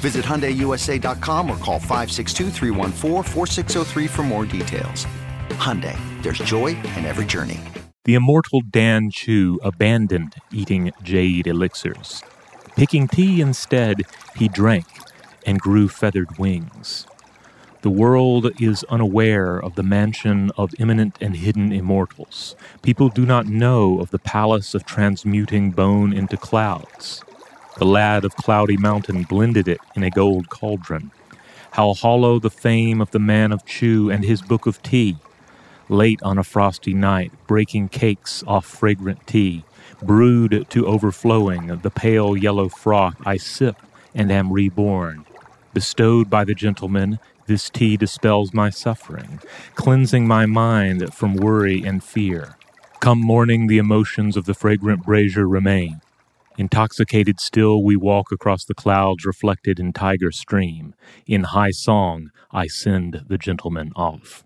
Visit HyundaiUSA.com or call 562 for more details. Hyundai, there's joy in every journey. The immortal Dan Chu abandoned eating jade elixirs. Picking tea instead, he drank and grew feathered wings. The world is unaware of the mansion of imminent and hidden immortals. People do not know of the palace of transmuting bone into clouds. The lad of Cloudy Mountain blended it in a gold cauldron. How hollow the fame of the man of Chu and his book of tea. Late on a frosty night, breaking cakes off fragrant tea, brewed to overflowing, the pale yellow froth I sip and am reborn. Bestowed by the gentleman, this tea dispels my suffering, cleansing my mind from worry and fear. Come morning, the emotions of the fragrant brazier remain. Intoxicated still, we walk across the clouds reflected in Tiger Stream. In high song, I send the gentleman off.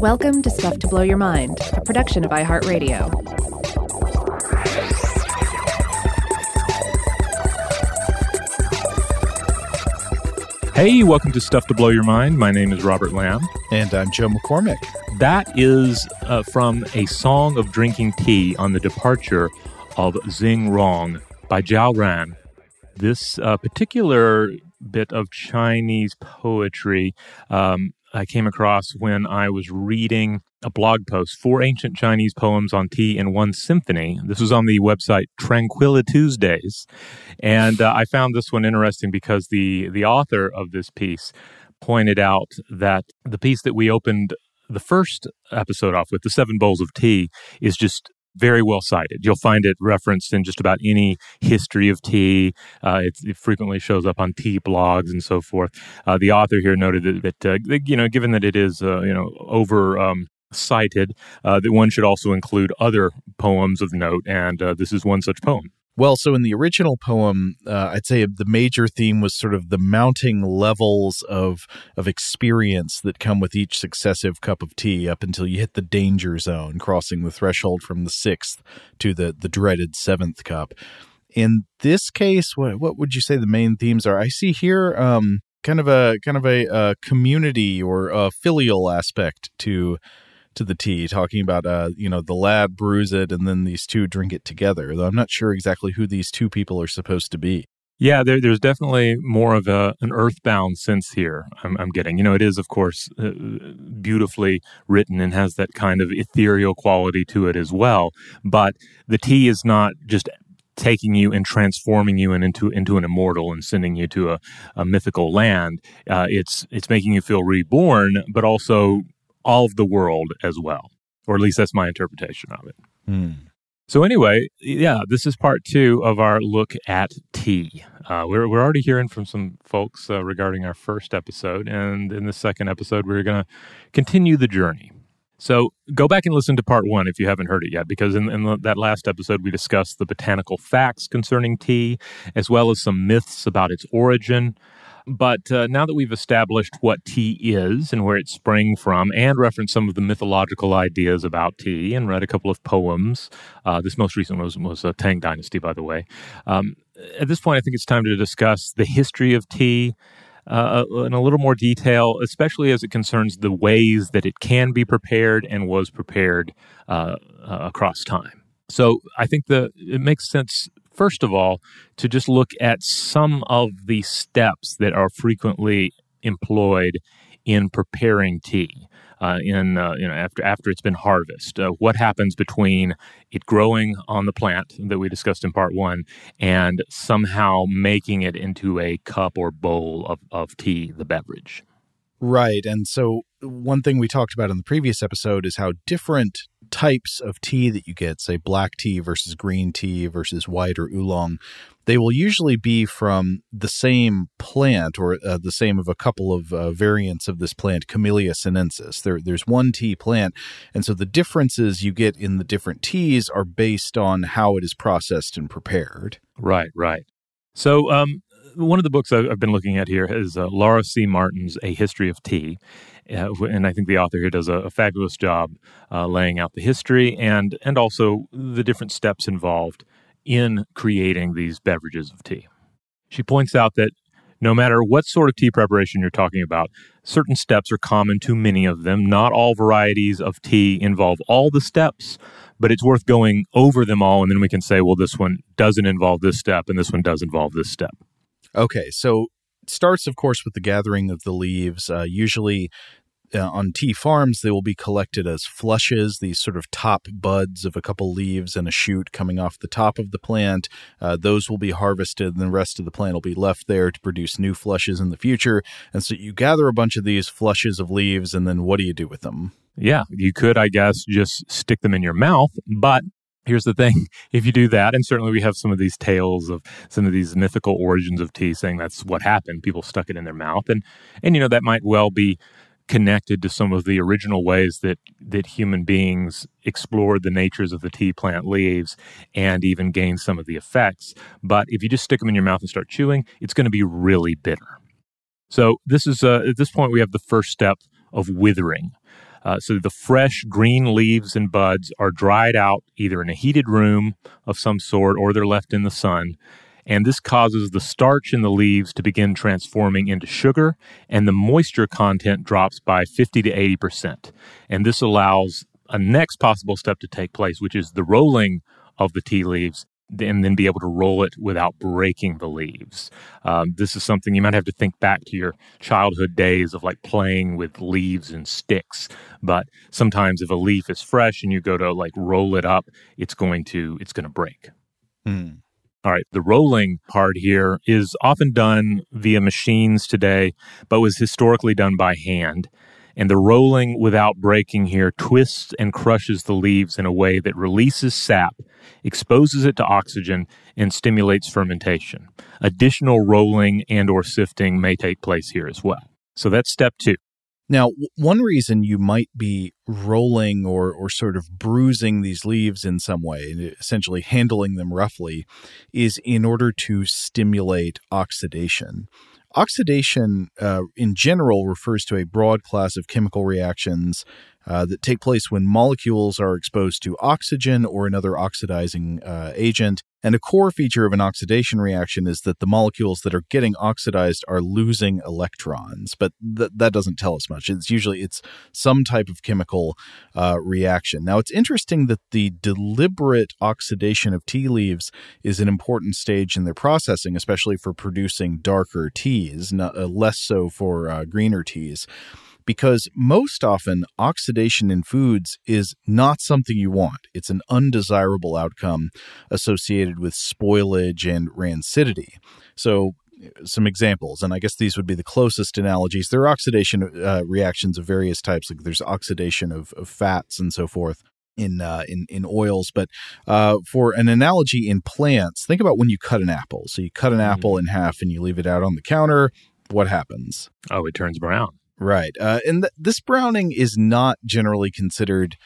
Welcome to Stuff to Blow Your Mind, a production of iHeartRadio. Hey, welcome to Stuff to Blow Your Mind. My name is Robert Lamb. And I'm Joe McCormick. That is uh, from A Song of Drinking Tea on the Departure of Xing Rong by Zhao Ran. This uh, particular bit of Chinese poetry um, I came across when I was reading a blog post, Four Ancient Chinese Poems on Tea in One Symphony. This was on the website Tranquilla Tuesdays. And uh, I found this one interesting because the, the author of this piece pointed out that the piece that we opened the first episode off with, The Seven Bowls of Tea, is just very well cited. You'll find it referenced in just about any history of tea. Uh, it, frequently shows up on tea blogs and so forth. Uh, the author here noted that, that uh, you know, given that it is uh, you know over um, cited, uh, that one should also include other poems of note, and uh, this is one such poem. Well, so in the original poem, uh, I'd say the major theme was sort of the mounting levels of of experience that come with each successive cup of tea, up until you hit the danger zone, crossing the threshold from the sixth to the the dreaded seventh cup. In this case, what what would you say the main themes are? I see here um, kind of a kind of a, a community or a filial aspect to to the tea, talking about uh, you know, the lad brews it and then these two drink it together. Though I'm not sure exactly who these two people are supposed to be. Yeah, there, there's definitely more of a an earthbound sense here. I'm, I'm getting, you know, it is of course uh, beautifully written and has that kind of ethereal quality to it as well. But the tea is not just taking you and transforming you and into into an immortal and sending you to a, a mythical land. Uh, it's it's making you feel reborn, but also all of the world as well. Or at least that's my interpretation of it. Hmm. So anyway, yeah, this is part two of our look at tea. Uh, we're we're already hearing from some folks uh, regarding our first episode, and in the second episode, we're going to continue the journey. So go back and listen to part one if you haven't heard it yet, because in, in that last episode we discussed the botanical facts concerning tea, as well as some myths about its origin. But uh, now that we've established what tea is and where it sprang from, and referenced some of the mythological ideas about tea, and read a couple of poems, uh, this most recent was was a Tang Dynasty, by the way. Um, at this point, I think it's time to discuss the history of tea uh, in a little more detail, especially as it concerns the ways that it can be prepared and was prepared uh, uh, across time. So I think the it makes sense first of all to just look at some of the steps that are frequently employed in preparing tea uh, in uh, you know after after it's been harvested. Uh, what happens between it growing on the plant that we discussed in part one and somehow making it into a cup or bowl of, of tea, the beverage. Right. And so, one thing we talked about in the previous episode is how different types of tea that you get, say black tea versus green tea versus white or oolong, they will usually be from the same plant or uh, the same of a couple of uh, variants of this plant, Camellia sinensis. There, there's one tea plant. And so the differences you get in the different teas are based on how it is processed and prepared. Right, right. So, um, one of the books I've been looking at here is uh, Laura C. Martin's A History of Tea. Uh, and I think the author here does a, a fabulous job uh, laying out the history and, and also the different steps involved in creating these beverages of tea. She points out that no matter what sort of tea preparation you're talking about, certain steps are common to many of them. Not all varieties of tea involve all the steps, but it's worth going over them all, and then we can say, well, this one doesn't involve this step, and this one does involve this step. Okay, so starts, of course, with the gathering of the leaves. Uh, usually, uh, on tea farms, they will be collected as flushes, these sort of top buds of a couple leaves and a shoot coming off the top of the plant. Uh, those will be harvested, and the rest of the plant will be left there to produce new flushes in the future. And so you gather a bunch of these flushes of leaves, and then what do you do with them? Yeah, you could, I guess, just stick them in your mouth, but Here's the thing if you do that, and certainly we have some of these tales of some of these mythical origins of tea saying that's what happened. People stuck it in their mouth. And, and you know, that might well be connected to some of the original ways that that human beings explored the natures of the tea plant leaves and even gained some of the effects but if you just stick them in your mouth and start chewing it's going to be really bitter so this is uh, at this point we have the first step of withering uh, so the fresh green leaves and buds are dried out either in a heated room of some sort or they're left in the sun and this causes the starch in the leaves to begin transforming into sugar, and the moisture content drops by 50 to 80%. And this allows a next possible step to take place, which is the rolling of the tea leaves and then be able to roll it without breaking the leaves. Um, this is something you might have to think back to your childhood days of like playing with leaves and sticks. But sometimes if a leaf is fresh and you go to like roll it up, it's going to it's going to break. Hmm. All right, the rolling part here is often done via machines today, but was historically done by hand. And the rolling without breaking here twists and crushes the leaves in a way that releases sap, exposes it to oxygen, and stimulates fermentation. Additional rolling and or sifting may take place here as well. So that's step 2. Now, one reason you might be rolling or, or sort of bruising these leaves in some way, and essentially handling them roughly, is in order to stimulate oxidation. Oxidation, uh, in general, refers to a broad class of chemical reactions uh, that take place when molecules are exposed to oxygen or another oxidizing uh, agent. And a core feature of an oxidation reaction is that the molecules that are getting oxidized are losing electrons, but th- that doesn't tell us much. It's usually it's some type of chemical uh, reaction. Now, it's interesting that the deliberate oxidation of tea leaves is an important stage in their processing, especially for producing darker teas, not, uh, less so for uh, greener teas because most often oxidation in foods is not something you want. It's an undesirable outcome associated with spoilage and rancidity. So, some examples, and I guess these would be the closest analogies. There are oxidation uh, reactions of various types, like there's oxidation of, of fats and so forth in uh, in in oils. But uh, for an analogy in plants, think about when you cut an apple. So you cut an apple mm-hmm. in half and you leave it out on the counter. What happens? Oh, it turns brown. Right. Uh, and th- this browning is not generally considered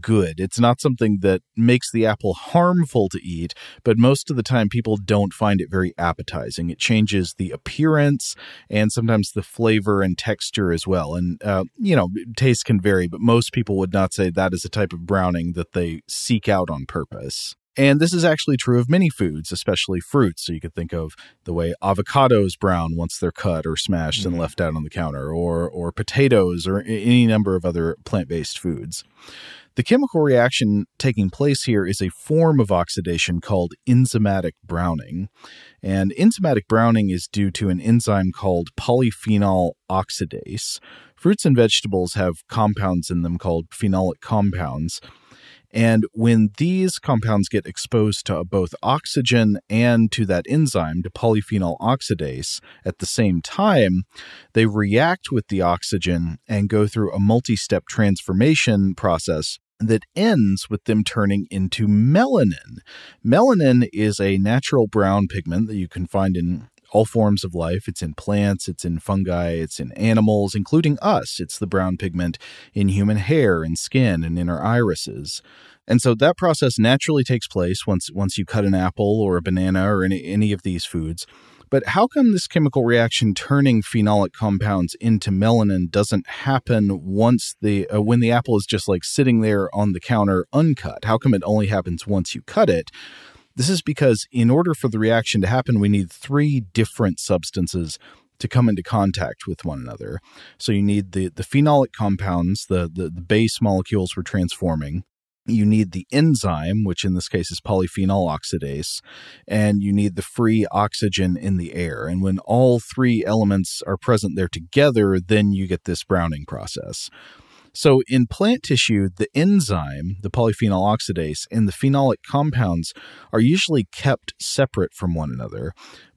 good. It's not something that makes the apple harmful to eat, but most of the time people don't find it very appetizing. It changes the appearance and sometimes the flavor and texture as well. And, uh, you know, taste can vary, but most people would not say that is a type of browning that they seek out on purpose. And this is actually true of many foods, especially fruits. So you could think of the way avocados brown once they're cut or smashed mm-hmm. and left out on the counter, or or potatoes, or any number of other plant-based foods. The chemical reaction taking place here is a form of oxidation called enzymatic browning. And enzymatic browning is due to an enzyme called polyphenol oxidase. Fruits and vegetables have compounds in them called phenolic compounds. And when these compounds get exposed to both oxygen and to that enzyme, to polyphenol oxidase, at the same time, they react with the oxygen and go through a multi step transformation process that ends with them turning into melanin. Melanin is a natural brown pigment that you can find in all forms of life. It's in plants, it's in fungi, it's in animals, including us. It's the brown pigment in human hair and skin and in our irises. And so that process naturally takes place once once you cut an apple or a banana or any, any of these foods. But how come this chemical reaction turning phenolic compounds into melanin doesn't happen once the uh, when the apple is just like sitting there on the counter uncut? How come it only happens once you cut it? This is because in order for the reaction to happen, we need three different substances to come into contact with one another. So you need the the phenolic compounds, the the, the base molecules we're transforming you need the enzyme, which in this case is polyphenol oxidase, and you need the free oxygen in the air. And when all three elements are present there together, then you get this browning process. So, in plant tissue, the enzyme, the polyphenol oxidase, and the phenolic compounds are usually kept separate from one another.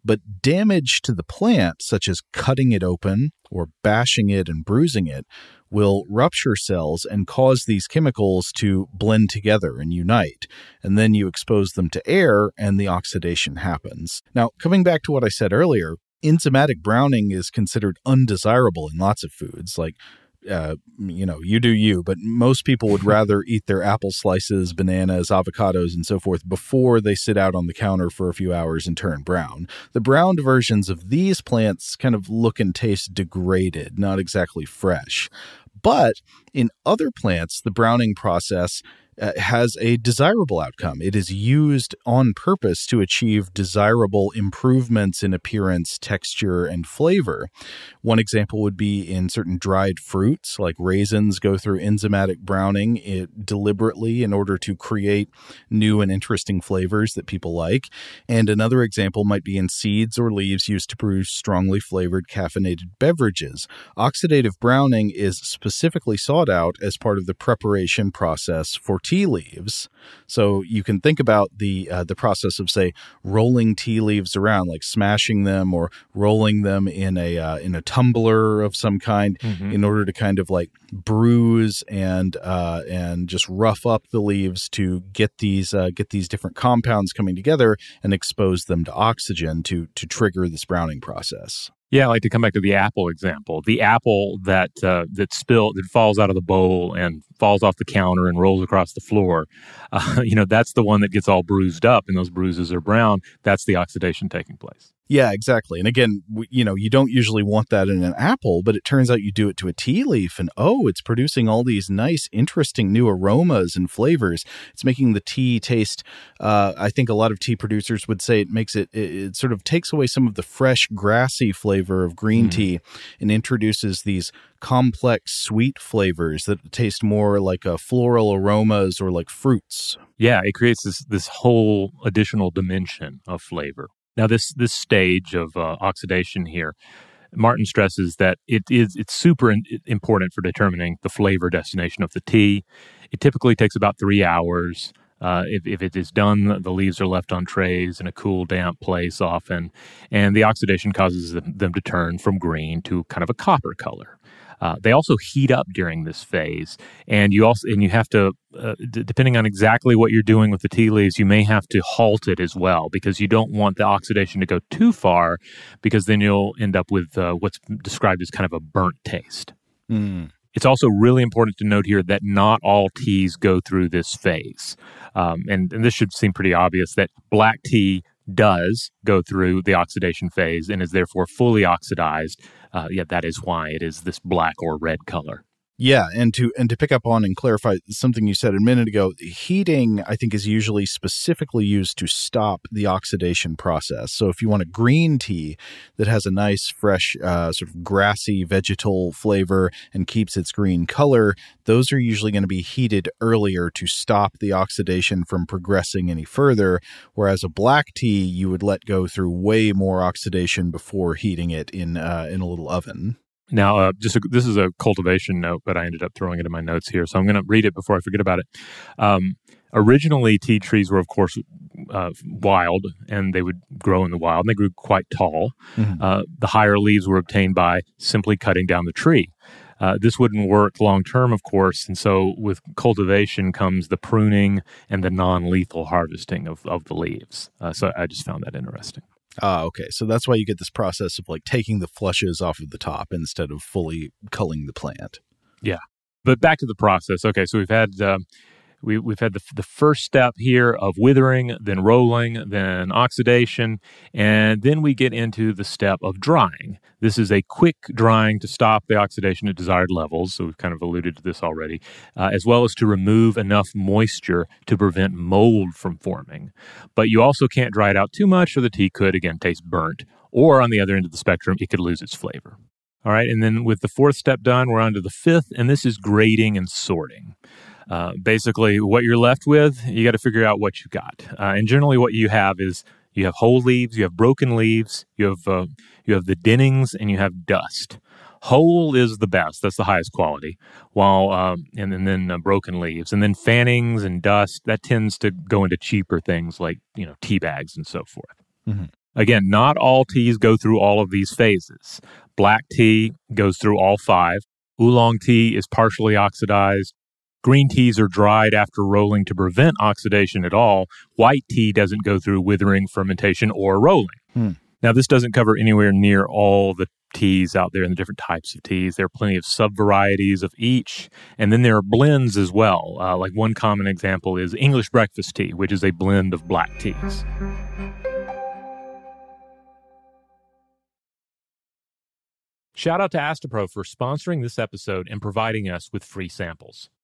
But damage to the plant, such as cutting it open or bashing it and bruising it, will rupture cells and cause these chemicals to blend together and unite. And then you expose them to air and the oxidation happens. Now, coming back to what I said earlier, enzymatic browning is considered undesirable in lots of foods like uh, you know, you do you, but most people would rather eat their apple slices, bananas, avocados, and so forth before they sit out on the counter for a few hours and turn brown. The browned versions of these plants kind of look and taste degraded, not exactly fresh. But in other plants, the browning process uh, has a desirable outcome. It is used on purpose to achieve desirable improvements in appearance, texture, and flavor. One example would be in certain dried fruits, like raisins go through enzymatic browning it, deliberately in order to create new and interesting flavors that people like. And another example might be in seeds or leaves used to produce strongly flavored caffeinated beverages. Oxidative browning is specifically sought out as part of the preparation process for tea leaves. So you can think about the uh, the process of say rolling tea leaves around, like smashing them or rolling them in a uh, in a tumbler of some kind, mm-hmm. in order to kind of like bruise and uh, and just rough up the leaves to get these uh, get these different compounds coming together and expose them to oxygen to to trigger this browning process. Yeah, I like to come back to the apple example. The apple that uh, that spill that falls out of the bowl and falls off the counter and rolls across the floor. Uh, you know, that's the one that gets all bruised up, and those bruises are brown. That's the oxidation taking place. Yeah, exactly. And again, you know, you don't usually want that in an apple, but it turns out you do it to a tea leaf and oh, it's producing all these nice, interesting new aromas and flavors. It's making the tea taste, uh, I think a lot of tea producers would say it makes it, it, it, sort of takes away some of the fresh, grassy flavor of green mm. tea and introduces these complex, sweet flavors that taste more like a uh, floral aromas or like fruits. Yeah, it creates this, this whole additional dimension of flavor. Now, this this stage of uh, oxidation here, Martin stresses that it is it's super important for determining the flavor destination of the tea. It typically takes about three hours. Uh, if, if it is done, the leaves are left on trays in a cool, damp place often, and the oxidation causes them, them to turn from green to kind of a copper color. Uh, they also heat up during this phase, and you also and you have to, uh, d- depending on exactly what you're doing with the tea leaves, you may have to halt it as well because you don't want the oxidation to go too far, because then you'll end up with uh, what's described as kind of a burnt taste. Mm. It's also really important to note here that not all teas go through this phase. Um, and, and this should seem pretty obvious that black tea does go through the oxidation phase and is therefore fully oxidized. Uh, that is why it is this black or red color. Yeah, and to and to pick up on and clarify something you said a minute ago, heating I think is usually specifically used to stop the oxidation process. So if you want a green tea that has a nice fresh uh, sort of grassy vegetal flavor and keeps its green color, those are usually going to be heated earlier to stop the oxidation from progressing any further. Whereas a black tea you would let go through way more oxidation before heating it in uh, in a little oven. Now, uh, just a, this is a cultivation note, but I ended up throwing it in my notes here, so I'm going to read it before I forget about it. Um, originally, tea trees were, of course, uh, wild, and they would grow in the wild, and they grew quite tall. Mm-hmm. Uh, the higher leaves were obtained by simply cutting down the tree. Uh, this wouldn't work long term, of course, and so with cultivation comes the pruning and the non lethal harvesting of, of the leaves. Uh, so I just found that interesting. Ah, okay. So that's why you get this process of like taking the flushes off of the top instead of fully culling the plant. Yeah. But back to the process. Okay, so we've had um, we, we've had the, the first step here of withering, then rolling, then oxidation, and then we get into the step of drying. This is a quick drying to stop the oxidation at desired levels. So we've kind of alluded to this already, uh, as well as to remove enough moisture to prevent mold from forming. But you also can't dry it out too much, or the tea could again taste burnt. Or on the other end of the spectrum, it could lose its flavor. All right, and then with the fourth step done, we're on to the fifth, and this is grading and sorting. Uh, basically, what you're left with, you got to figure out what you got. Uh, and generally, what you have is you have whole leaves, you have broken leaves, you have uh, you have the fannings, and you have dust. Whole is the best; that's the highest quality. While um, and, and then uh, broken leaves, and then fannings and dust that tends to go into cheaper things like you know tea bags and so forth. Mhm. Again, not all teas go through all of these phases. Black tea goes through all five. Oolong tea is partially oxidized. Green teas are dried after rolling to prevent oxidation at all. White tea doesn't go through withering, fermentation, or rolling. Hmm. Now, this doesn't cover anywhere near all the teas out there and the different types of teas. There are plenty of sub varieties of each. And then there are blends as well. Uh, like one common example is English breakfast tea, which is a blend of black teas. Shout out to Astepro for sponsoring this episode and providing us with free samples.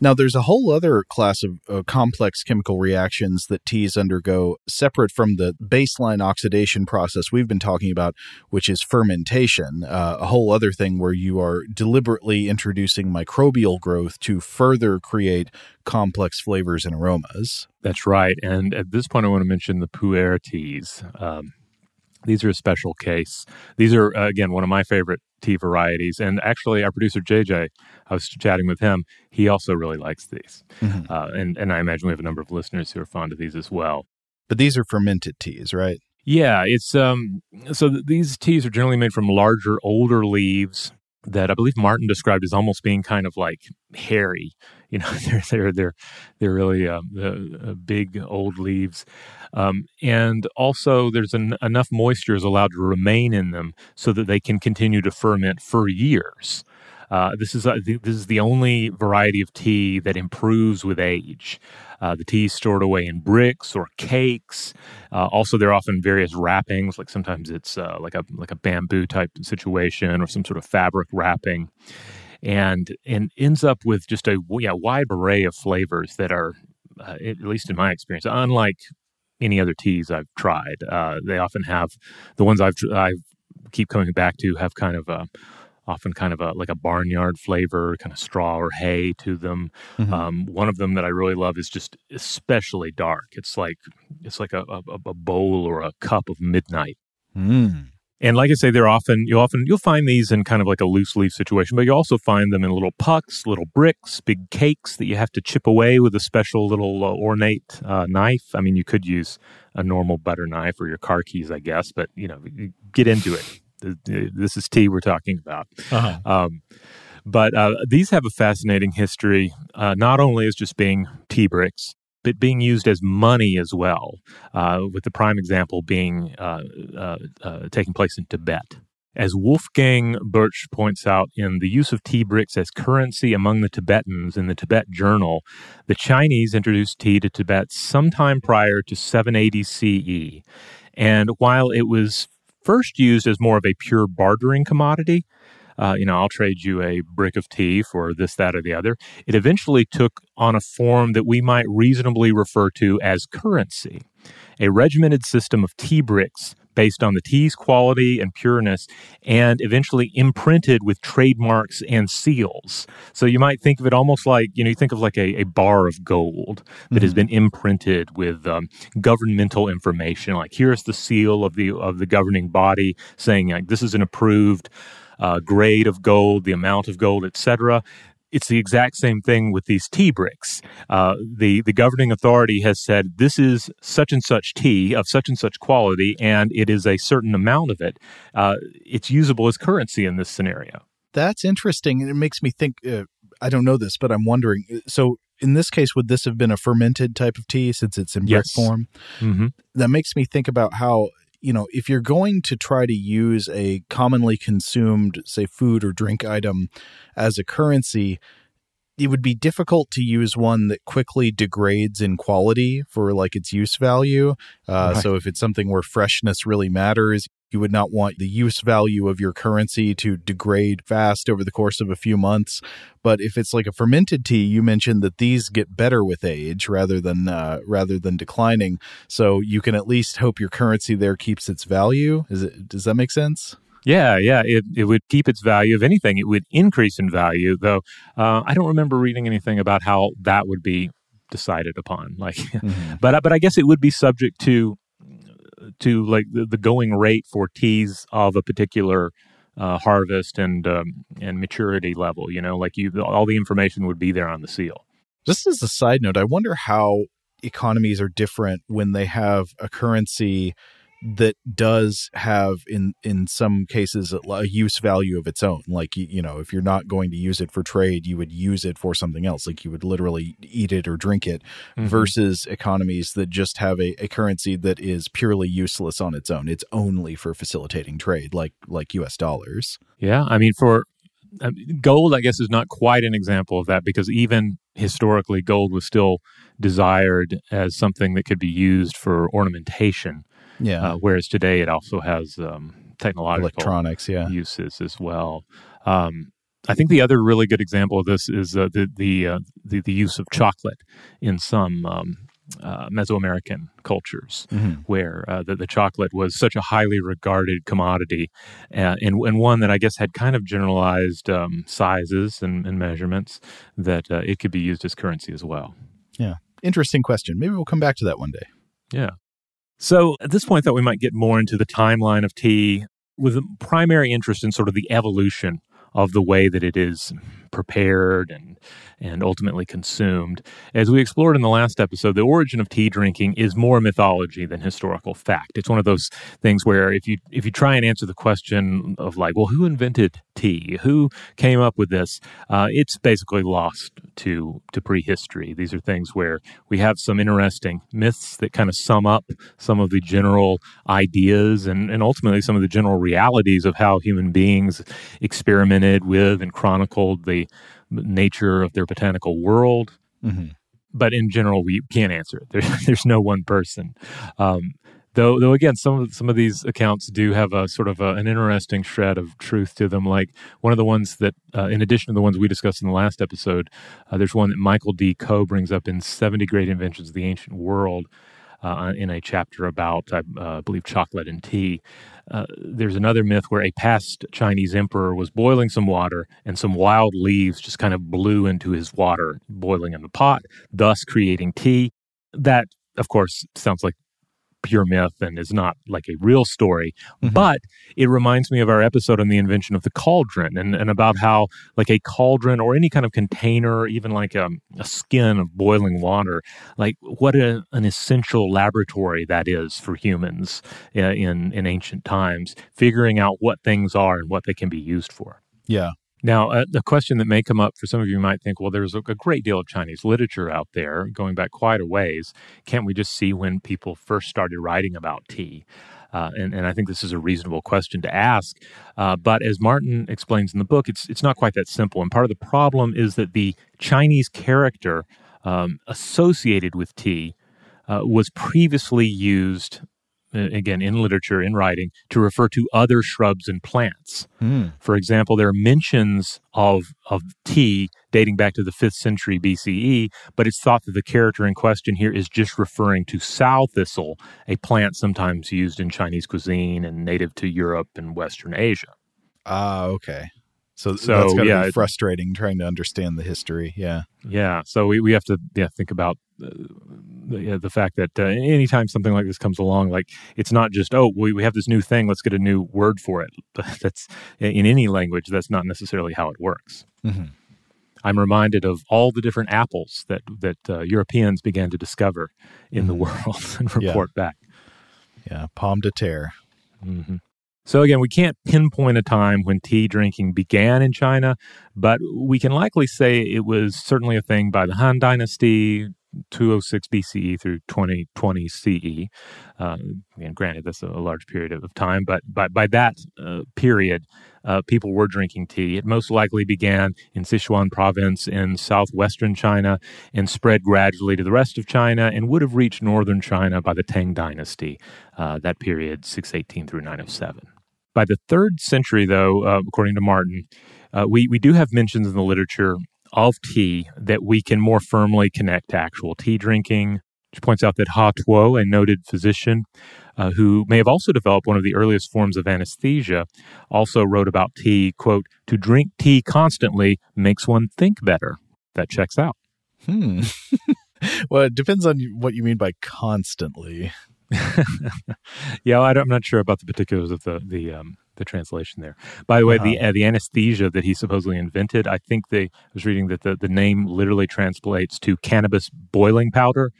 Now, there's a whole other class of uh, complex chemical reactions that teas undergo separate from the baseline oxidation process we've been talking about, which is fermentation, uh, a whole other thing where you are deliberately introducing microbial growth to further create complex flavors and aromas. That's right. And at this point, I want to mention the pu'er teas. Um, these are a special case. These are, uh, again, one of my favorite tea varieties. And actually, our producer, JJ, I was chatting with him. He also really likes these. Mm-hmm. Uh, and, and I imagine we have a number of listeners who are fond of these as well. But these are fermented teas, right? Yeah, it's um so th- these teas are generally made from larger, older leaves that I believe Martin described as almost being kind of like hairy. You know, they're they're they're they're really uh, uh, big old leaves, um, and also there's an, enough moisture is allowed to remain in them so that they can continue to ferment for years. Uh, this is uh, this is the only variety of tea that improves with age. Uh, the tea is stored away in bricks or cakes. Uh, also, there are often various wrappings, like sometimes it's uh, like a like a bamboo type situation or some sort of fabric wrapping, and and ends up with just a yeah, wide array of flavors that are, uh, at least in my experience, unlike any other teas I've tried. Uh, they often have the ones I've I keep coming back to have kind of a often kind of a like a barnyard flavor, kind of straw or hay to them. Mm-hmm. Um, one of them that I really love is just especially dark. It's like it's like a, a, a bowl or a cup of midnight. Mm. And like I say, they're often you often you'll find these in kind of like a loose leaf situation, but you also find them in little pucks, little bricks, big cakes that you have to chip away with a special little uh, ornate uh, knife. I mean, you could use a normal butter knife or your car keys, I guess, but you know, get into it. This is tea we're talking about. Uh-huh. Um, but uh, these have a fascinating history, uh, not only as just being tea bricks, but being used as money as well, uh, with the prime example being uh, uh, uh, taking place in Tibet. As Wolfgang Bertsch points out in the use of tea bricks as currency among the Tibetans in the Tibet Journal, the Chinese introduced tea to Tibet sometime prior to 780 CE. And while it was first used as more of a pure bartering commodity. Uh, you know, I'll trade you a brick of tea for this, that, or the other. It eventually took on a form that we might reasonably refer to as currency, a regimented system of tea bricks based on the tea's quality and pureness and eventually imprinted with trademarks and seals. So you might think of it almost like, you know, you think of like a, a bar of gold that mm-hmm. has been imprinted with um, governmental information. Like here's the seal of the of the governing body saying like this is an approved uh, grade of gold, the amount of gold, etc it's the exact same thing with these tea bricks. Uh, the the governing authority has said this is such and such tea of such and such quality, and it is a certain amount of it. Uh, it's usable as currency in this scenario. That's interesting, and it makes me think. Uh, I don't know this, but I'm wondering. So in this case, would this have been a fermented type of tea since it's in brick Yes. form? Mm-hmm. That makes me think about how you know if you're going to try to use a commonly consumed, say, food or drink item as a currency. It would be difficult to use one that quickly degrades in quality for like its use value. Uh, Right. So if it's something where freshness really matters, you would not want the use value of your currency to degrade fast over the course of a few months. But if it's like a fermented tea, you mentioned that these get better with age rather than uh, rather than declining. So you can at least hope your currency there keeps its value. Is it? Does that make sense? Yeah, yeah, it, it would keep its value. If anything, it would increase in value, though uh, I don't remember reading anything about how that would be decided upon. Like, but but I guess it would be subject to to like the, the going rate for teas of a particular uh, harvest and um, and maturity level. You know, like you, all the information would be there on the seal. Just as a side note, I wonder how economies are different when they have a currency that does have in in some cases a, use value of its own. Like you, know if you're not going to use it for trade you would use it for something else. Like you would literally eat it or drink it mm-hmm. versus economies that just have a, a currency that is purely useless on its own. It's only for facilitating trade like like US dollars. Yeah, I mean, for I gold, I guess is not quite an example of that because even historically, gold was still desired as something that could be used for ornamentation. Yeah Uh, whereas today, it also has um, technological electronics yeah uses as well. Um, I think the other really good example of this is uh, the the, uh, the the use of chocolate in some um, uh, Mesoamerican cultures, Mhm. where uh, the, the chocolate was such a highly regarded commodity, uh, and and one that I guess had kind of generalized um, sizes and, and measurements that uh, it could be used as currency as well. Yeah, interesting question maybe we'll come back to that one day Yeah. So at this point, I thought we might get more into the timeline of tea with a primary interest in sort of the evolution of the way that it is prepared and and ultimately consumed. As we explored in the last episode, the origin of tea drinking is more mythology than historical fact. It's one of those things where if you if you try and answer the question of like, well, who invented tea? Who came up with this? Uh, it's basically lost to to prehistory. These are things where we have some interesting myths that kind of sum up some of the general ideas and, and ultimately some of the general realities of how human beings experimented with and chronicled the nature of their botanical world. Mhm. But in general, we can't answer it. There, there's no one person. Um, though, though again, some of some of these accounts do have a sort of a, an interesting shred of truth to them. Like one of the ones that, uh, in addition to the ones we discussed in the last episode, uh, there's one that Michael D. Coe brings up in 70 Great Inventions of the Ancient World uh, in a chapter about, I uh, believe, chocolate and tea. Uh, there's another myth where a past Chinese emperor was boiling some water and some wild leaves just kind of blew into his water boiling in the pot, thus creating tea. That, of course, sounds like pure myth and is not like a real story, but it reminds me of our episode on the invention of the cauldron and, and about how, like, a cauldron or any kind of container, even like a, a skin of boiling water, like, what a, an essential laboratory that is for humans uh, in, in ancient times, figuring out what things are and what they can be used for. yeah Now, uh, the question that may come up for some of you might think, well, there's a, a great deal of Chinese literature out there going back quite a ways. Can't we just see when people first started writing about tea? Uh, and, and I think this is a reasonable question to ask. Uh, but as Martin explains in the book, it's it's not quite that simple. And part of the problem is that the Chinese character um, associated with tea uh, was previously used, again, in literature, in writing, to refer to other shrubs and plants. For example, there are mentions of of tea dating back to the fifth century BCE, but it's thought that the character in question here is just referring to sow thistle, a plant sometimes used in Chinese cuisine and native to Europe and Western Asia. Ah, okay. So, So, that's gotta yeah, be it- frustrating trying to understand the history. Yeah. Yeah, so we, we have to yeah think about uh, the, the fact that uh, anytime something like this comes along, like it's not just oh we, we have this new thing, let's get a new word for it. That's in any language. That's not necessarily how it works. Mhm. I'm reminded of all the different apples that that uh, Europeans began to discover in the world and Yeah. report back. Yeah. Pomme de terre. hmm So, again, we can't pinpoint a time when tea drinking began in China, but we can likely say it was certainly a thing by the Han Dynasty, 206 BCE through 2020 CE. Uh, and granted, that's a large period of time, but by, by that uh, period, uh, people were drinking tea. It most likely began in Sichuan province in southwestern China and spread gradually to the rest of China and would have reached northern China by the Tang Dynasty, uh, that period 618 through 907. By the third century, though, uh, according to Martin, uh, we, we do have mentions in the literature of tea that we can more firmly connect to actual tea drinking. She points out that Hua Tuo, a noted physician uh, who may have also developed one of the earliest forms of anesthesia, also wrote about tea, quote, to drink tea constantly makes one think better. That checks out. Hmm. well, it depends on what you mean by constantly. yeah, I am not sure about the particulars of the the um, the translation there. By the way, uh-huh. the uh, the anesthesia that he supposedly invented, I think they I was reading that the, the name literally translates to cannabis boiling powder,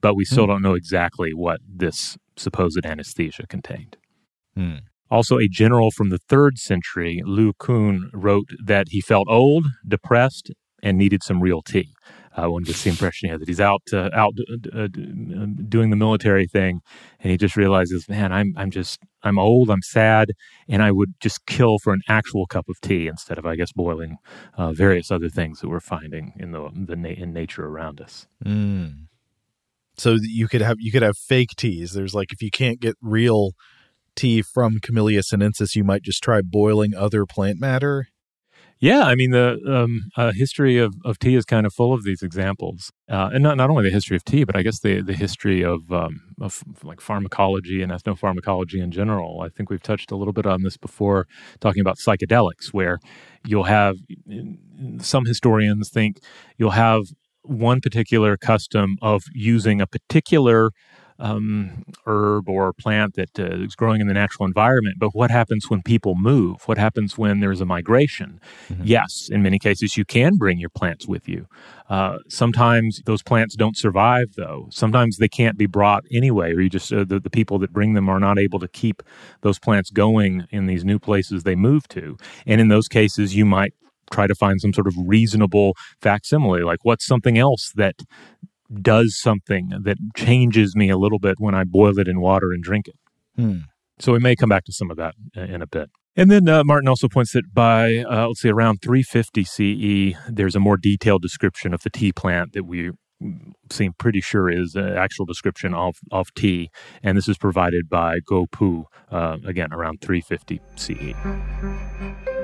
but we still mm. don't know exactly what this supposed anesthesia contained. Hmm. Also, a general from the third century, Liu Kun, wrote that he felt old, depressed, and needed some real tea. Uh, one gets the impression here that he's out uh, out uh, uh, doing the military thing, and he just realizes, man, I'm I'm just I'm old, I'm sad, and I would just kill for an actual cup of tea instead of, I guess, boiling uh, various other things that we're finding in the the na- in nature around us. Mm. So you could have you could have fake teas. There's like if you can't get real tea from Camellia sinensis, you might just try boiling other plant matter. Yeah, I mean the um, uh, history of, of tea is kind of full of these examples, uh, and not not only the history of tea, but I guess the the history of um, of like pharmacology and ethnopharmacology in general. I think we've touched a little bit on this before, talking about psychedelics, where you'll have some historians think you'll have one particular custom of using a particular um, herb or plant that uh, is growing in the natural environment. But what happens when people move? What happens when there's a migration? Mm-hmm. Yes, in many cases, you can bring your plants with you. Uh, sometimes those plants don't survive, though. Sometimes they can't be brought anyway, or you just uh, the, the people that bring them are not able to keep those plants going in these new places they move to. And in those cases, you might try to find some sort of reasonable facsimile like what's something else that does something that changes me a little bit when I boil it in water and drink it. Hmm. So we may come back to some of that in a bit. And then uh, Martin also points that by, uh, let's say, around 350 CE, there's a more detailed description of the tea plant that we seem pretty sure is an actual description of, of tea. And this is provided by Guo Pu, uh, again, around 350 CE.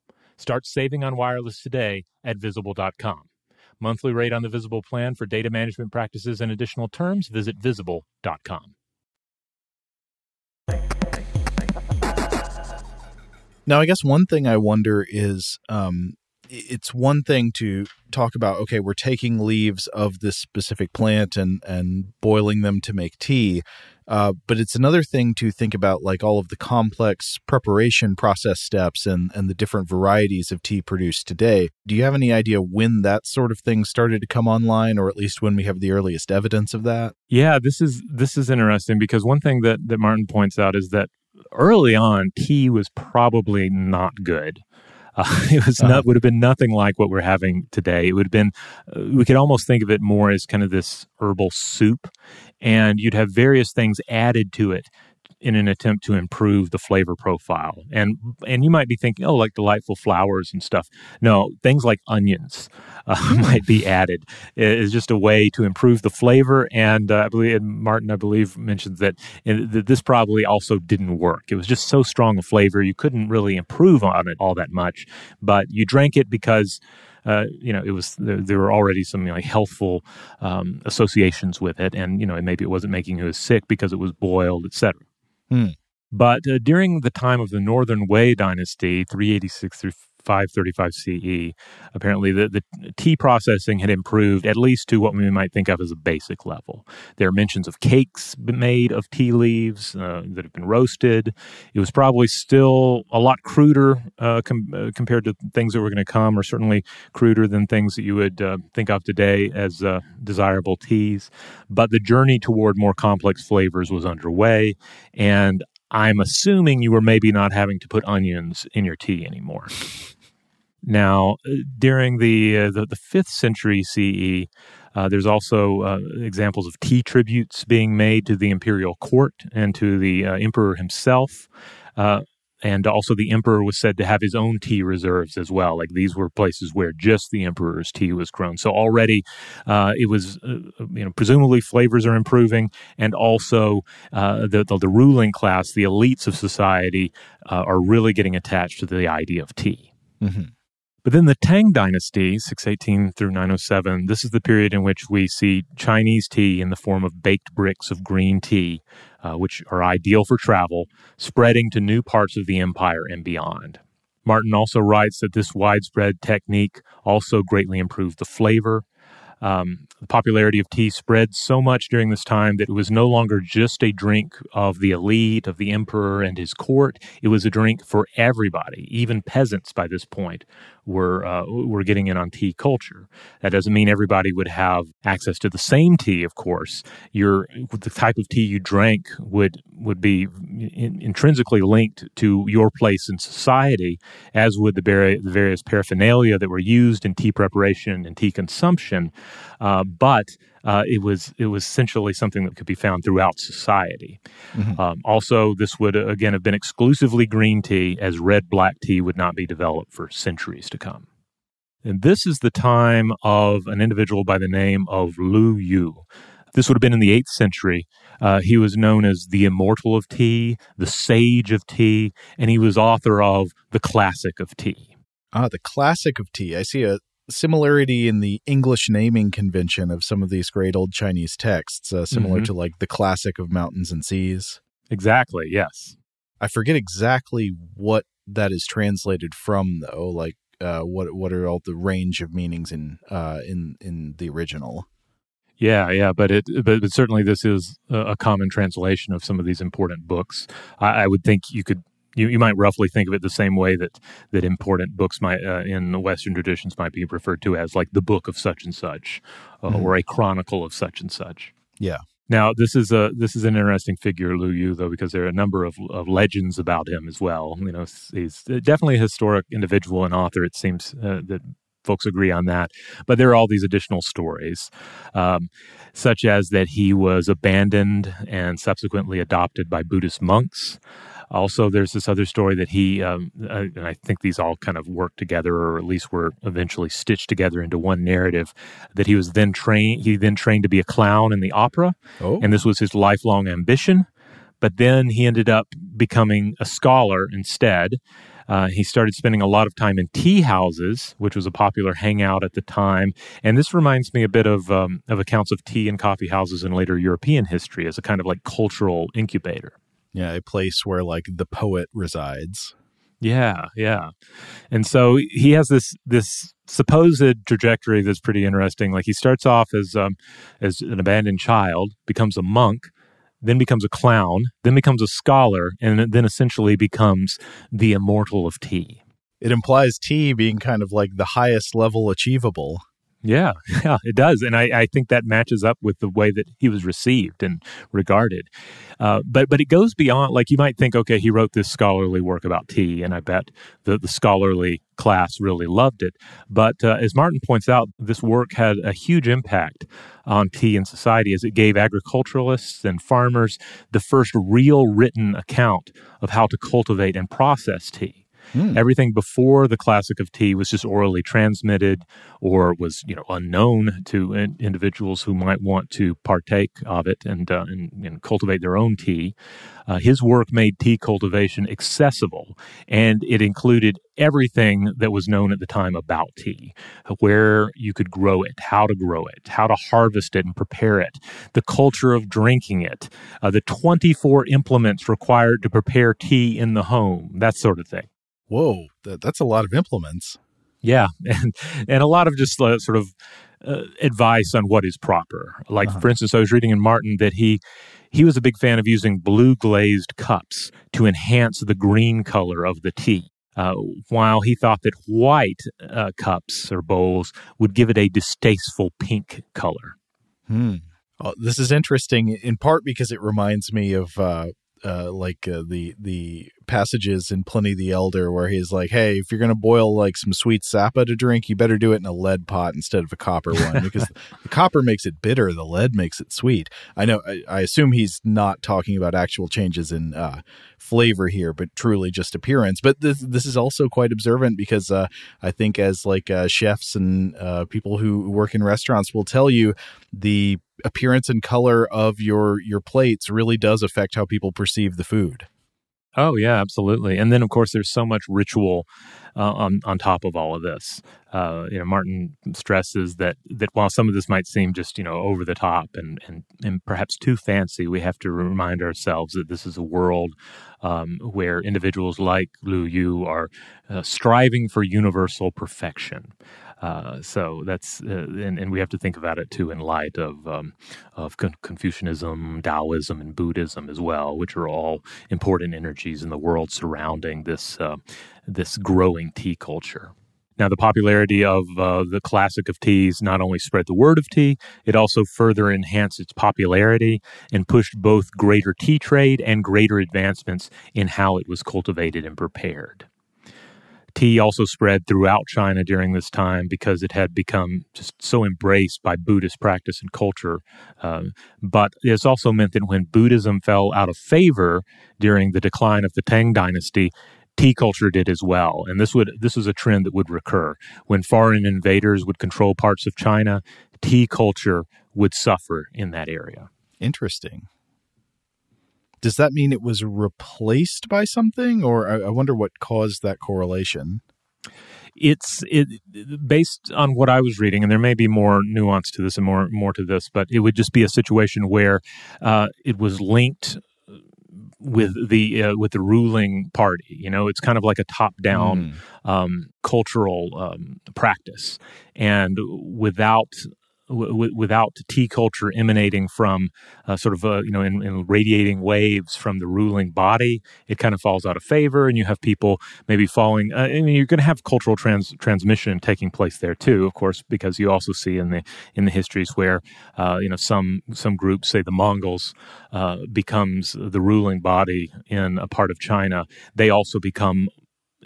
Start saving on wireless today at visible.com. Monthly rate on the Visible plan for data management practices and additional terms, visit visible.com. Now, I guess one thing I wonder is um, it's one thing to talk about, okay, we're taking leaves of this specific plant and, and boiling them to make tea. Uh, but it's another thing to think about like all of the complex preparation process steps and, and the different varieties of tea produced today. Do you have any idea when that sort of thing started to come online, or at least when we have the earliest evidence of that? Yeah, this is this is interesting because one thing that, that Martin points out is that early on tea was probably not good. Uh, it was uh-huh. not would have been nothing like what we're having today. It would have been uh, we could almost think of it more as kind of this herbal soup, and you'd have various things added to it in an attempt to improve the flavor profile. And and you might be thinking, oh, like delightful flowers and stuff. No, things like onions uh, hmm. might be added. It is just a way to improve the flavor. And uh, I believe Martin, I believe, mentions that, that this probably also didn't work. It was just so strong a flavor, you couldn't really improve on it all that much. But you drank it because. Uh, you know, it was there, there were already some like healthful um, associations with it, and you know, and maybe it wasn't making you as sick because it was boiled, etc. Hmm. But uh, during the time of the Northern Wei dynasty, 386 through 535 CE, apparently the, the tea processing had improved at least to what we might think of as a basic level. There are mentions of cakes made of tea leaves uh, that have been roasted. It was probably still a lot cruder uh, com- uh, compared to things that were going to come, or certainly cruder than things that you would uh, think of today as uh, desirable teas. But the journey toward more complex flavors was underway, and I'm assuming you were maybe not having to put onions in your tea anymore. Now, uh, during the, uh, the, the fifth century CE, uh, there's also uh, examples of tea tributes being made to the imperial court and to the uh, emperor himself. Uh, and also the emperor was said to have his own tea reserves as well. Like these were places where just the emperor's tea was grown. So already uh, it was uh, you know presumably flavors are improving. And also uh, the, the, the ruling class the elites of society uh, are really getting attached to the idea of tea. Mm-hmm. But then the Tang Dynasty, 618 through 907, this is the period in which we see Chinese tea in the form of baked bricks of green tea, uh, which are ideal for travel, spreading to new parts of the empire and beyond. Martin also writes that this widespread technique also greatly improved the flavor um, the popularity of tea spread so much during this time that it was no longer just a drink of the elite, of the emperor and his court. It was a drink for everybody. Even peasants by this point were uh, were getting in on tea culture. That doesn't mean everybody would have access to the same tea. Of course, your the type of tea you drank would would be in, intrinsically linked to your place in society, as would the, bar- the various paraphernalia that were used in tea preparation and tea consumption. Uh, but uh, it was it was essentially something that could be found throughout society. Mm-hmm. Um, also, this would again have been exclusively green tea, as red black tea would not be developed for centuries to come. And this is the time of an individual by the name of Lu Yu. This would have been in the 8th century. Uh, he was known as the immortal of tea, the sage of tea, and he was author of the classic of tea. Ah, the classic of tea. I see a similarity in the English naming convention of some of these great old Chinese texts, uh, similar Mhm. to like the classic of mountains and seas. Exactly, yes. I forget exactly what that is translated from, though. Like, uh, what what are all the range of meanings in uh, in in the original? Yeah, yeah, but it, but, but certainly this is a, a common translation of some of these important books. I, I would think you could, you, you might roughly think of it the same way that that important books might uh, in the Western traditions might be referred to as like the book of such and such, uh, Mhm. or a chronicle of such and such. Yeah. Now this is a this is an interesting figure, Lu Yu, though, because there are a number of, of legends about him as well. You know, he's definitely a historic individual and author. It seems uh, that folks agree on that. But there are all these additional stories, um, such as that he was abandoned and subsequently adopted by Buddhist monks. Also, there's this other story that he, um, uh, and I think these all kind of work together, or at least were eventually stitched together into one narrative. That he was then trained. He then trained to be a clown in the opera, Oh, and this was his lifelong ambition. But then he ended up becoming a scholar instead. Uh, he started spending a lot of time in tea houses, which was a popular hangout at the time. And this reminds me a bit of um, of accounts of tea and coffee houses in later European history as a kind of like cultural incubator. Yeah, a place where like the poet resides. Yeah, yeah. And so he has this this supposed trajectory that's pretty interesting. Like he starts off as um, as an abandoned child, becomes a monk, then becomes a clown, then becomes a scholar, and then essentially becomes the immortal of tea. It implies tea being kind of like the highest level achievable. Yeah, yeah, it does, and I, I think that matches up with the way that he was received and regarded. Uh, but but it goes beyond. Like you might think, okay, he wrote this scholarly work about tea, and I bet the the scholarly class really loved it. But uh, as Martin points out, this work had a huge impact on tea in society, as it gave agriculturalists and farmers the first real written account of how to cultivate and process tea. Hmm. Everything before the classic of tea was just orally transmitted or was, you know, unknown to in- individuals who might want to partake of it and, uh, and, and cultivate their own tea. Uh, his work made tea cultivation accessible, and it included everything that was known at the time about tea where you could grow it, how to grow it, how to harvest it and prepare it, the culture of drinking it, uh, the 24 implements required to prepare tea in the home, that sort of thing. Whoa, that, that's a lot of implements. Yeah, and and a lot of just uh, sort of uh, advice on what is proper. Like Uh-huh. for instance, I was reading in Martin that he he was a big fan of using blue glazed cups to enhance the green color of the tea. Uh, while he thought that white uh, cups or bowls would give it a distasteful pink color. Hmm. Oh, this is interesting in part because it reminds me of uh, like uh, the the passages in Pliny the Elder where he's like, "Hey, if you're going to boil like some sweet sapa to drink, you better do it in a lead pot instead of a copper one because the copper makes it bitter, the lead makes it sweet." I know. I, I assume he's not talking about actual changes in uh, flavor here, but truly just appearance. But this this is also quite observant because uh, I think as like uh, chefs and uh, people who work in restaurants will tell you, the appearance and color of your your plates really does affect how people perceive the food. Oh yeah, absolutely. And then of course there's so much ritual uh, on on top of all of this. Uh, you know, Martin stresses that that while some of this might seem just you know over the top and and and perhaps too fancy, we have to remind ourselves that this is a world um, where individuals like Lu Yu are uh, striving for universal perfection. Uh, so that's uh, and, and we have to think about it too in light of um, of Con- Confucianism, Taoism, and Buddhism as well, which are all important energies in the world surrounding this uh, this growing tea culture. Now, the popularity of uh, the classic of teas not only spread the word of tea, it also further enhanced its popularity and pushed both greater tea trade and greater advancements in how it was cultivated and prepared. Tea also spread throughout China during this time because it had become just so embraced by Buddhist practice and culture. Uh, but it's also meant that when Buddhism fell out of favor during the decline of the Tang dynasty, tea culture did as well. And this would this was a trend that would recur when foreign invaders would control parts of China. tea culture would suffer in that area. Interesting. Does that mean it was replaced by something, or I, I wonder what caused that correlation? it's it based on what I was reading, and there may be more nuance to this and more more to this, but it would just be a situation where uh, it was linked with the uh, with the ruling party. You know, it's kind of like a top down mm. um, cultural um, practice, and without w- without tea culture emanating from uh, sort of uh, you know in, in, radiating waves from the ruling body, it kind of falls out of favor, and you have people maybe falling. Uh, I mean, you're going to have cultural trans- transmission taking place there too, of course, because you also see in the in the histories where uh, you know some some groups, say the Mongols, uh, becomes the ruling body in a part of China. They also become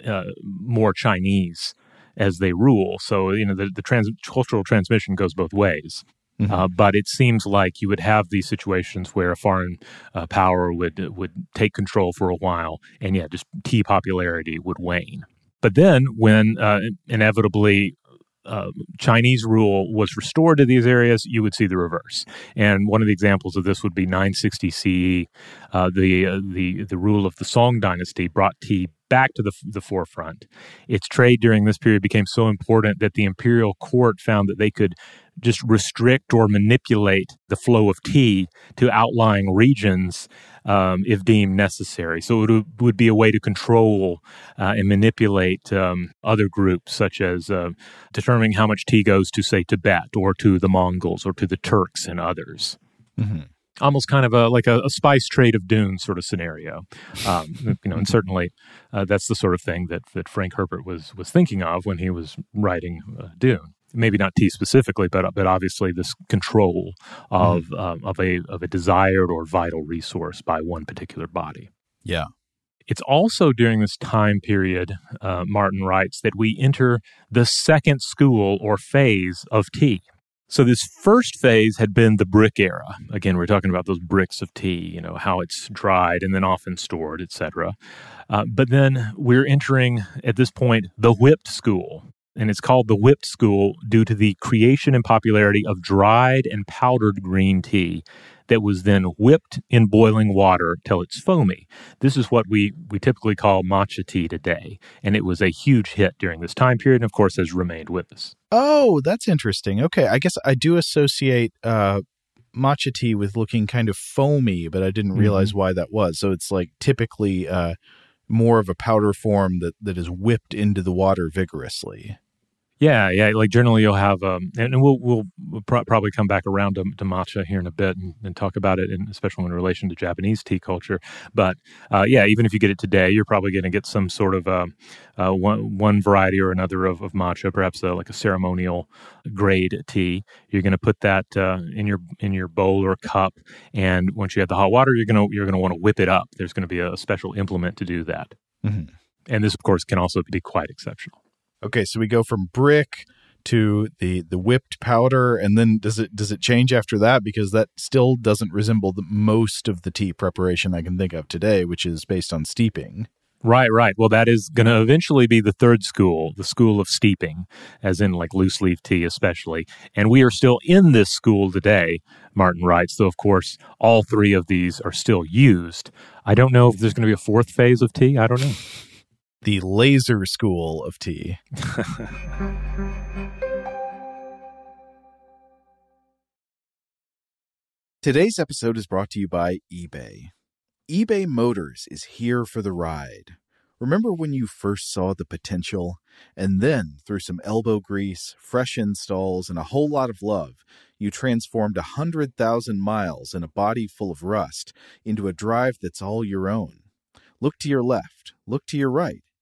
uh, more Chinese as they rule. So, you know, the, the trans- cultural transmission goes both ways. Mm-hmm. Uh, but it seems like you would have these situations where a foreign uh, power would would take control for a while, and yeah, just tea popularity would wane. But then, when uh, inevitably uh, Chinese rule was restored to these areas, you would see the reverse. And one of the examples of this would be 960 CE. Uh, the uh, the the rule of the Song dynasty brought tea back to the, the forefront. Its trade during this period became so important that the imperial court found that they could just restrict or manipulate the flow of tea to outlying regions um, if deemed necessary. So it would, be a way to control uh, and manipulate um, other groups, such as uh, determining how much tea goes to, say, Tibet or to the Mongols or to the Turks and others. Mm-hmm almost kind of a like a, a, spice trade of Dune sort of scenario. Um, you know, and certainly uh, that's the sort of thing that that Frank Herbert was was thinking of when he was writing uh, Dune. Maybe not tea specifically, but but obviously this control of mm. um, of a of a desired or vital resource by one particular body. Yeah. It's also during this time period, uh, Martin writes, that we enter the second school or phase of tea. So this first phase had been the brick era. Again, we're talking about those bricks of tea, you know, how it's dried and then often stored, etc. Uh, but then we're entering at this point the whipped school, and it's called the whipped school due to the creation and popularity of dried and powdered green tea that was then whipped in boiling water till it's foamy. This is what we, we typically call matcha tea today. And it was a huge hit during this time period, and of course has remained with us. Oh, that's interesting. Okay. I guess I do associate uh, matcha tea with looking kind of foamy, but I didn't realize mm-hmm. why that was. So it's like typically uh, more of a powder form that, that is whipped into the water vigorously. Yeah, yeah. Like generally, you'll have, um, and, we'll we'll pro- probably come back around to, to matcha here in a bit and, and, talk about it, in, especially in relation to Japanese tea culture. But uh, yeah, even if you get it today, you're probably going to get some sort of uh, uh, one one variety or another of, of matcha, perhaps uh, like a ceremonial grade tea. You're going to put that uh, in your in your bowl or cup, and once you have the hot water, you're gonna you're gonna want to whip it up. There's going to be a special implement to do that, mm-hmm. and this, of course, can also be quite exceptional. Okay, so we go from brick to the the whipped powder and then does it does it change after that because that still doesn't resemble the most of the tea preparation I can think of today which is based on steeping. Right, right. Well, that is going to eventually be the third school, the school of steeping, as in like loose leaf tea, especially. And we are still in this school today, Martin writes, though, of course, all three of these are still used. I don't know if there's going to be a fourth phase of tea. I don't know the laser school of tea. Today's episode is brought to you by eBay. eBay Motors is here for the ride. Remember when you first saw the potential? And then, through some elbow grease, fresh installs, and a whole lot of love, you transformed a 100,000 miles and a body full of rust into a drive that's all your own. Look to your left, look to your right.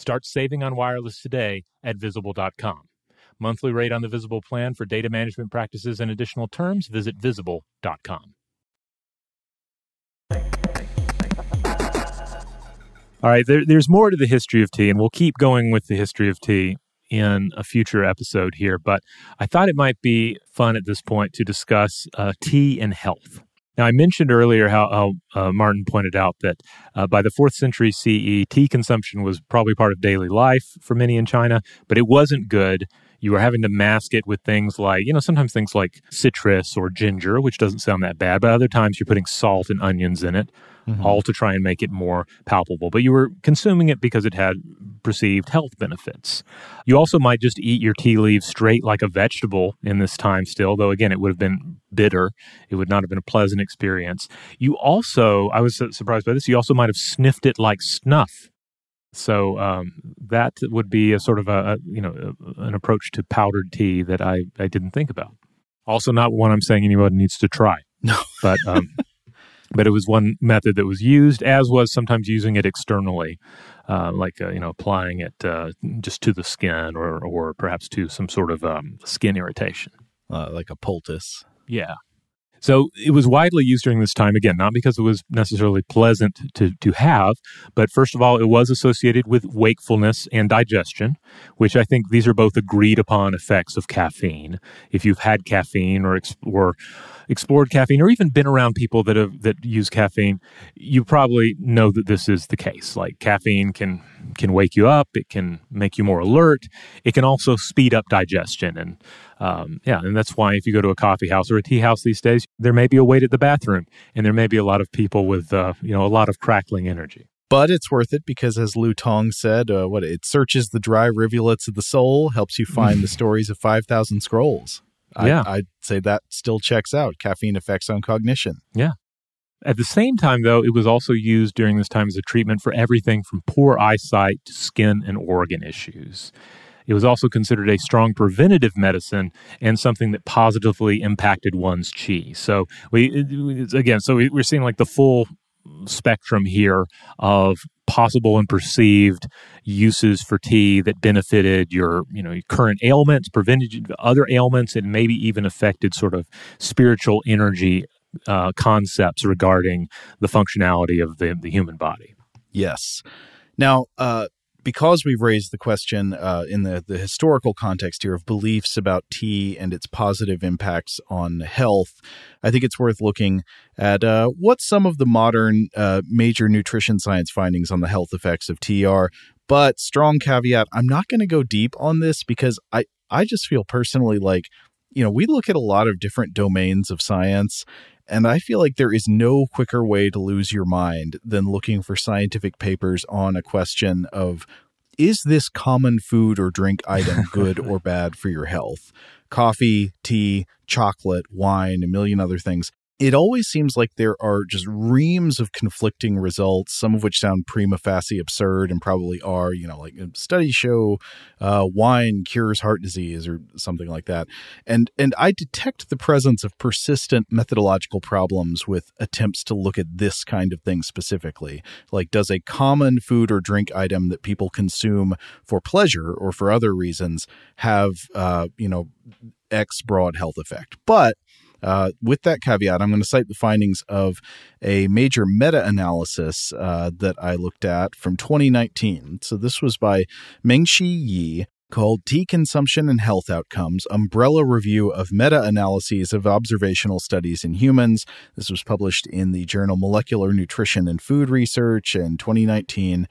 Start saving on wireless today at visible.com. Monthly rate on the Visible plan for data management practices and additional terms, visit visible.com. All right, there, there's more to the history of tea, and we'll keep going with the history of tea in a future episode here. But I thought it might be fun at this point to discuss uh, tea and health. Now, I mentioned earlier how, how uh, Martin pointed out that uh, by the fourth century CE, tea consumption was probably part of daily life for many in China, but it wasn't good. You were having to mask it with things like, you know, sometimes things like citrus or ginger, which doesn't sound that bad, but other times you're putting salt and onions in it, mm-hmm. all to try and make it more palpable. But you were consuming it because it had perceived health benefits. You also might just eat your tea leaves straight like a vegetable in this time still, though again, it would have been bitter. It would not have been a pleasant experience. You also, I was surprised by this, you also might have sniffed it like snuff so um, that would be a sort of a, a, you know an approach to powdered tea that I, I didn't think about. Also, not one I'm saying anyone needs to try. No, but um, but it was one method that was used, as was sometimes using it externally, uh, like uh, you know applying it uh, just to the skin or or perhaps to some sort of um, skin irritation, uh, like a poultice. Yeah, so it was widely used during this time, again, not because it was necessarily pleasant to, to have, but first of all, it was associated with wakefulness and digestion, which I think these are both agreed upon effects of caffeine. If you've had caffeine or, or explored caffeine or even been around people that have that use caffeine, you probably know that this is the case. Like caffeine can can wake you up, it can make you more alert, it can also speed up digestion and um, yeah, and that's why if you go to a coffee house or a tea house these days, there may be a wait at the bathroom, and there may be a lot of people with uh, you know a lot of crackling energy. But it's worth it because, as Lu Tong said, uh, what it searches the dry rivulets of the soul, helps you find the stories of five thousand scrolls. Yeah, I, I'd say that still checks out. Caffeine effects on cognition. Yeah. At the same time, though, it was also used during this time as a treatment for everything from poor eyesight to skin and organ issues. It was also considered a strong preventative medicine and something that positively impacted one's chi. So we again, so we're seeing like the full spectrum here of possible and perceived uses for tea that benefited your you know your current ailments prevented other ailments and maybe even affected sort of spiritual energy uh, concepts regarding the functionality of the, the human body. Yes. Now uh, because we've raised the question uh, in the, the historical context here of beliefs about tea and its positive impacts on health, I think it's worth looking at uh, what some of the modern uh, major nutrition science findings on the health effects of tea are. But strong caveat, I'm not going to go deep on this because I, I just feel personally like, you know, we look at a lot of different domains of science and I feel like there is no quicker way to lose your mind than looking for scientific papers on a question of is this common food or drink item good or bad for your health? Coffee, tea, chocolate, wine, a million other things it always seems like there are just reams of conflicting results, some of which sound prima facie absurd and probably are, you know, like studies show uh, wine cures heart disease or something like that. And and I detect the presence of persistent methodological problems with attempts to look at this kind of thing specifically. Like, does a common food or drink item that people consume for pleasure or for other reasons have, uh, you know, X broad health effect? But uh, with that caveat, I'm going to cite the findings of a major meta analysis uh, that I looked at from 2019. So this was by Mengxi Yi. Called Tea Consumption and Health Outcomes Umbrella Review of Meta Analyses of Observational Studies in Humans. This was published in the journal Molecular Nutrition and Food Research in 2019.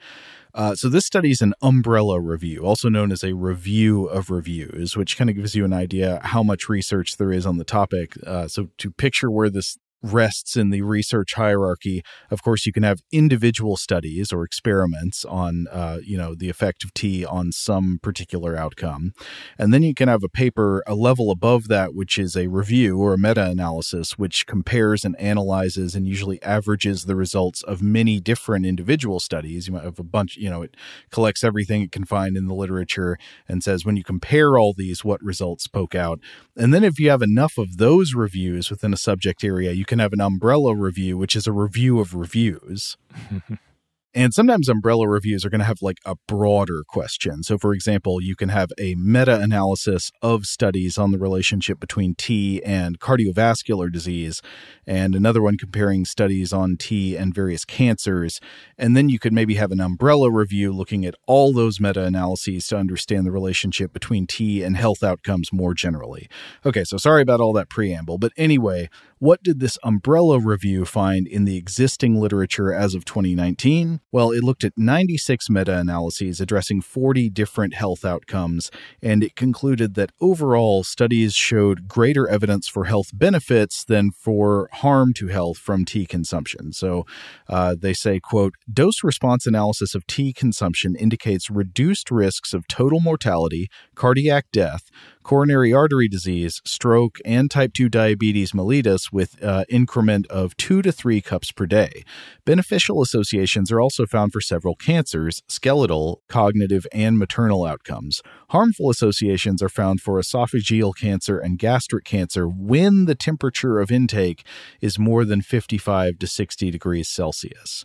Uh, so this study is an umbrella review, also known as a review of reviews, which kind of gives you an idea how much research there is on the topic. Uh, so to picture where this rests in the research hierarchy. Of course, you can have individual studies or experiments on, uh, you know, the effect of tea on some particular outcome, and then you can have a paper a level above that, which is a review or a meta-analysis, which compares and analyzes and usually averages the results of many different individual studies. You might have a bunch, you know, it collects everything it can find in the literature and says when you compare all these, what results poke out, and then if you have enough of those reviews within a subject area, you can have an umbrella review, which is a review of reviews. And sometimes umbrella reviews are going to have like a broader question. So, for example, you can have a meta analysis of studies on the relationship between tea and cardiovascular disease, and another one comparing studies on tea and various cancers. And then you could maybe have an umbrella review looking at all those meta analyses to understand the relationship between tea and health outcomes more generally. Okay, so sorry about all that preamble. But anyway, what did this umbrella review find in the existing literature as of 2019? Well, it looked at 96 meta analyses addressing 40 different health outcomes, and it concluded that overall studies showed greater evidence for health benefits than for harm to health from tea consumption. So uh, they say, quote, dose response analysis of tea consumption indicates reduced risks of total mortality, cardiac death, coronary artery disease, stroke, and type 2 diabetes mellitus with uh, increment of 2 to 3 cups per day. Beneficial associations are also found for several cancers, skeletal, cognitive, and maternal outcomes. Harmful associations are found for esophageal cancer and gastric cancer when the temperature of intake is more than 55 to 60 degrees Celsius.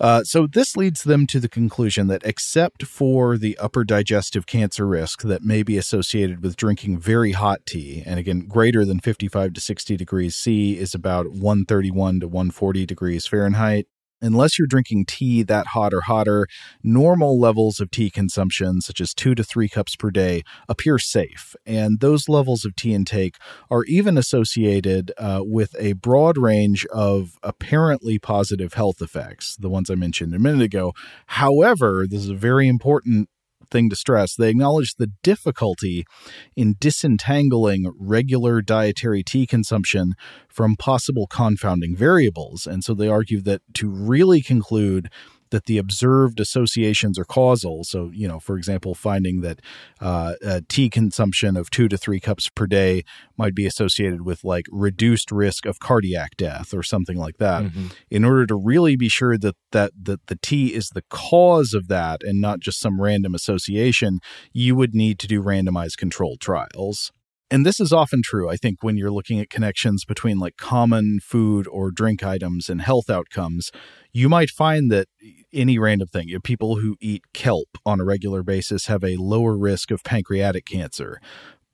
Uh, so this leads them to the conclusion that except for the upper digestive cancer risk that may be associated with drinking very hot tea, and again, greater than 55 to 60 degrees C is about 131 to 140 degrees Fahrenheit, Unless you're drinking tea that hot or hotter, normal levels of tea consumption, such as two to three cups per day, appear safe. And those levels of tea intake are even associated uh, with a broad range of apparently positive health effects, the ones I mentioned a minute ago. However, this is a very important thing to stress. They acknowledge the difficulty in disentangling regular dietary tea consumption from possible confounding variables. And so they argue that to really conclude that the observed associations are causal. So, you know, for example, finding that uh, tea consumption of two to three cups per day might be associated with like reduced risk of cardiac death or something like that. Mm-hmm. In order to really be sure that that that the tea is the cause of that and not just some random association, you would need to do randomized controlled trials and this is often true, I think, when you're looking at connections between like common food or drink items and health outcomes, you might find that any random thing, people who eat kelp on a regular basis have a lower risk of pancreatic cancer.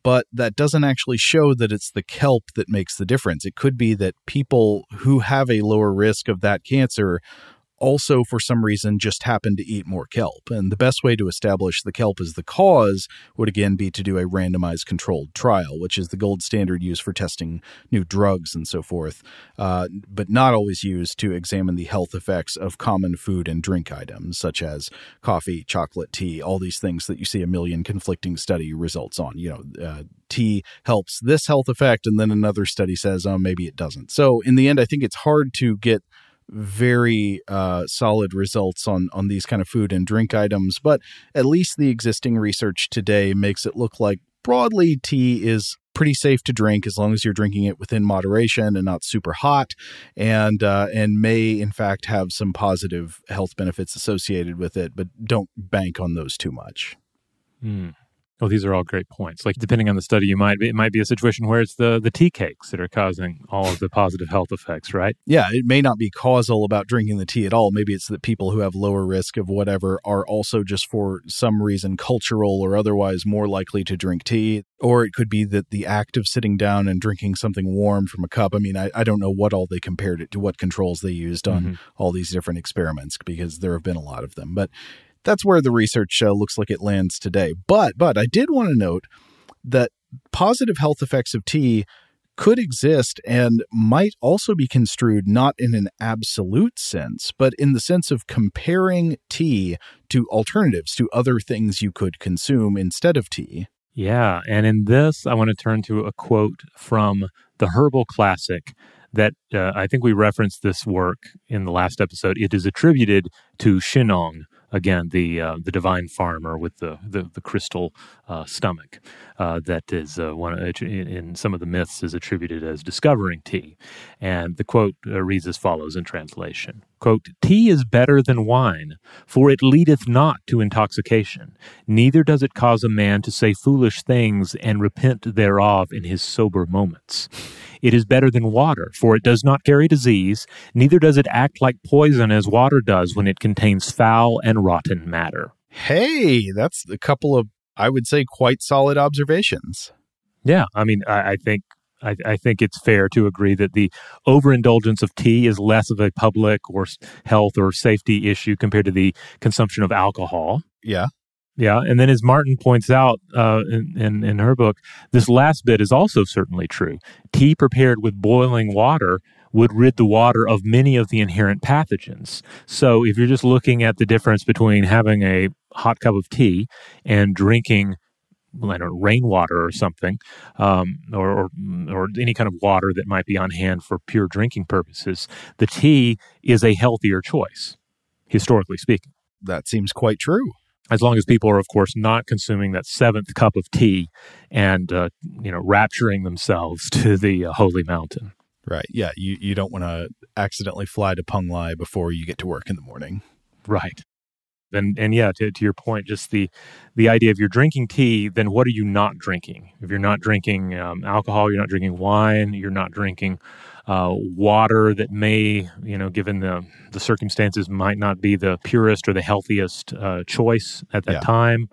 But that doesn't actually show that it's the kelp that makes the difference. It could be that people who have a lower risk of that cancer also for some reason just happened to eat more kelp. And the best way to establish the kelp as the cause would again be to do a randomized controlled trial, which is the gold standard used for testing new drugs and so forth, uh, but not always used to examine the health effects of common food and drink items such as coffee, chocolate, tea, all these things that you see a million conflicting study results on. You know, uh, tea helps this health effect, and then another study says, oh, maybe it doesn't. So in the end, I think it's hard to get very uh, solid results on on these kind of food and drink items, but at least the existing research today makes it look like broadly tea is pretty safe to drink as long as you're drinking it within moderation and not super hot and uh, and may in fact have some positive health benefits associated with it but don't bank on those too much mm. Well, these are all great points. Like depending on the study, you might it might be a situation where it's the the tea cakes that are causing all of the positive health effects, right? Yeah, it may not be causal about drinking the tea at all. Maybe it's that people who have lower risk of whatever are also just for some reason cultural or otherwise more likely to drink tea. Or it could be that the act of sitting down and drinking something warm from a cup. I mean, I, I don't know what all they compared it to, what controls they used on mm-hmm. all these different experiments because there have been a lot of them. But that's where the research uh, looks like it lands today. But but I did want to note that positive health effects of tea could exist and might also be construed not in an absolute sense, but in the sense of comparing tea to alternatives to other things you could consume instead of tea. Yeah, and in this, I want to turn to a quote from the Herbal Classic that uh, I think we referenced this work in the last episode. It is attributed to Shennong, again the uh, the divine farmer with the the, the crystal uh, stomach uh, that is uh, one in some of the myths is attributed as discovering tea. And the quote uh, reads as follows in translation quote tea is better than wine for it leadeth not to intoxication neither does it cause a man to say foolish things and repent thereof in his sober moments it is better than water, for it does not carry disease, neither does it act like poison as water does when it contains foul and rotten matter. Hey, that's a couple of, I would say, quite solid observations. Yeah, I mean, I, I think I, I, think it's fair to agree that the overindulgence of tea is less of a public or health or safety issue compared to the consumption of alcohol. Yeah. Yeah, and then as Martin points out uh, in, in, in her book, this last bit is also certainly true. Tea prepared with boiling water would rid the water of many of the inherent pathogens. So if you're just looking at the difference between having a hot cup of tea and drinking I don't know, rainwater or something, um, or, or, or any kind of water that might be on hand for pure drinking purposes, the tea is a healthier choice, historically speaking. That seems quite true as long as people are, of course, not consuming that seventh cup of tea and uh, you know rapturing themselves to the uh, holy mountain. Right. Yeah. You you don't want to accidentally fly to Penglai before you get to work in the morning. Right. And and yeah, to, to your point, just the the idea of you're drinking tea, then what are you not drinking? If you're not drinking um, alcohol, you're not drinking wine, you're not drinking uh, water that may, you know, given the the circumstances, might not be the purest or the healthiest uh, choice at that yeah. time.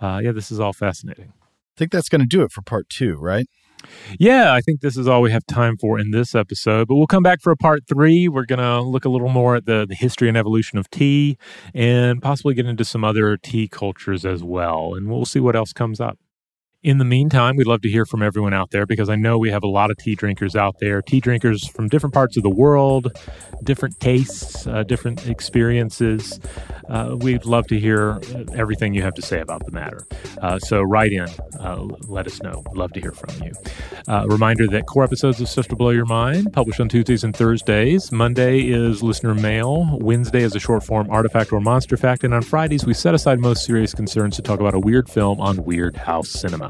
Uh, yeah, this is all fascinating. I think that's going to do it for part two, right? Yeah, I think this is all we have time for in this episode, but we'll come back for a part three. We're going to look a little more at the, the history and evolution of tea and possibly get into some other tea cultures as well. And we'll see what else comes up. In the meantime, we'd love to hear from everyone out there because I know we have a lot of tea drinkers out there, tea drinkers from different parts of the world, different tastes, uh, different experiences. Uh, we'd love to hear everything you have to say about the matter. Uh, so write in, uh, let us know. Love to hear from you. Uh, reminder that core episodes of Stuff to Blow Your Mind published on Tuesdays and Thursdays. Monday is listener mail. Wednesday is a short form artifact or monster fact. And on Fridays, we set aside most serious concerns to talk about a weird film on Weird House Cinema.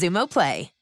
Xumo Play.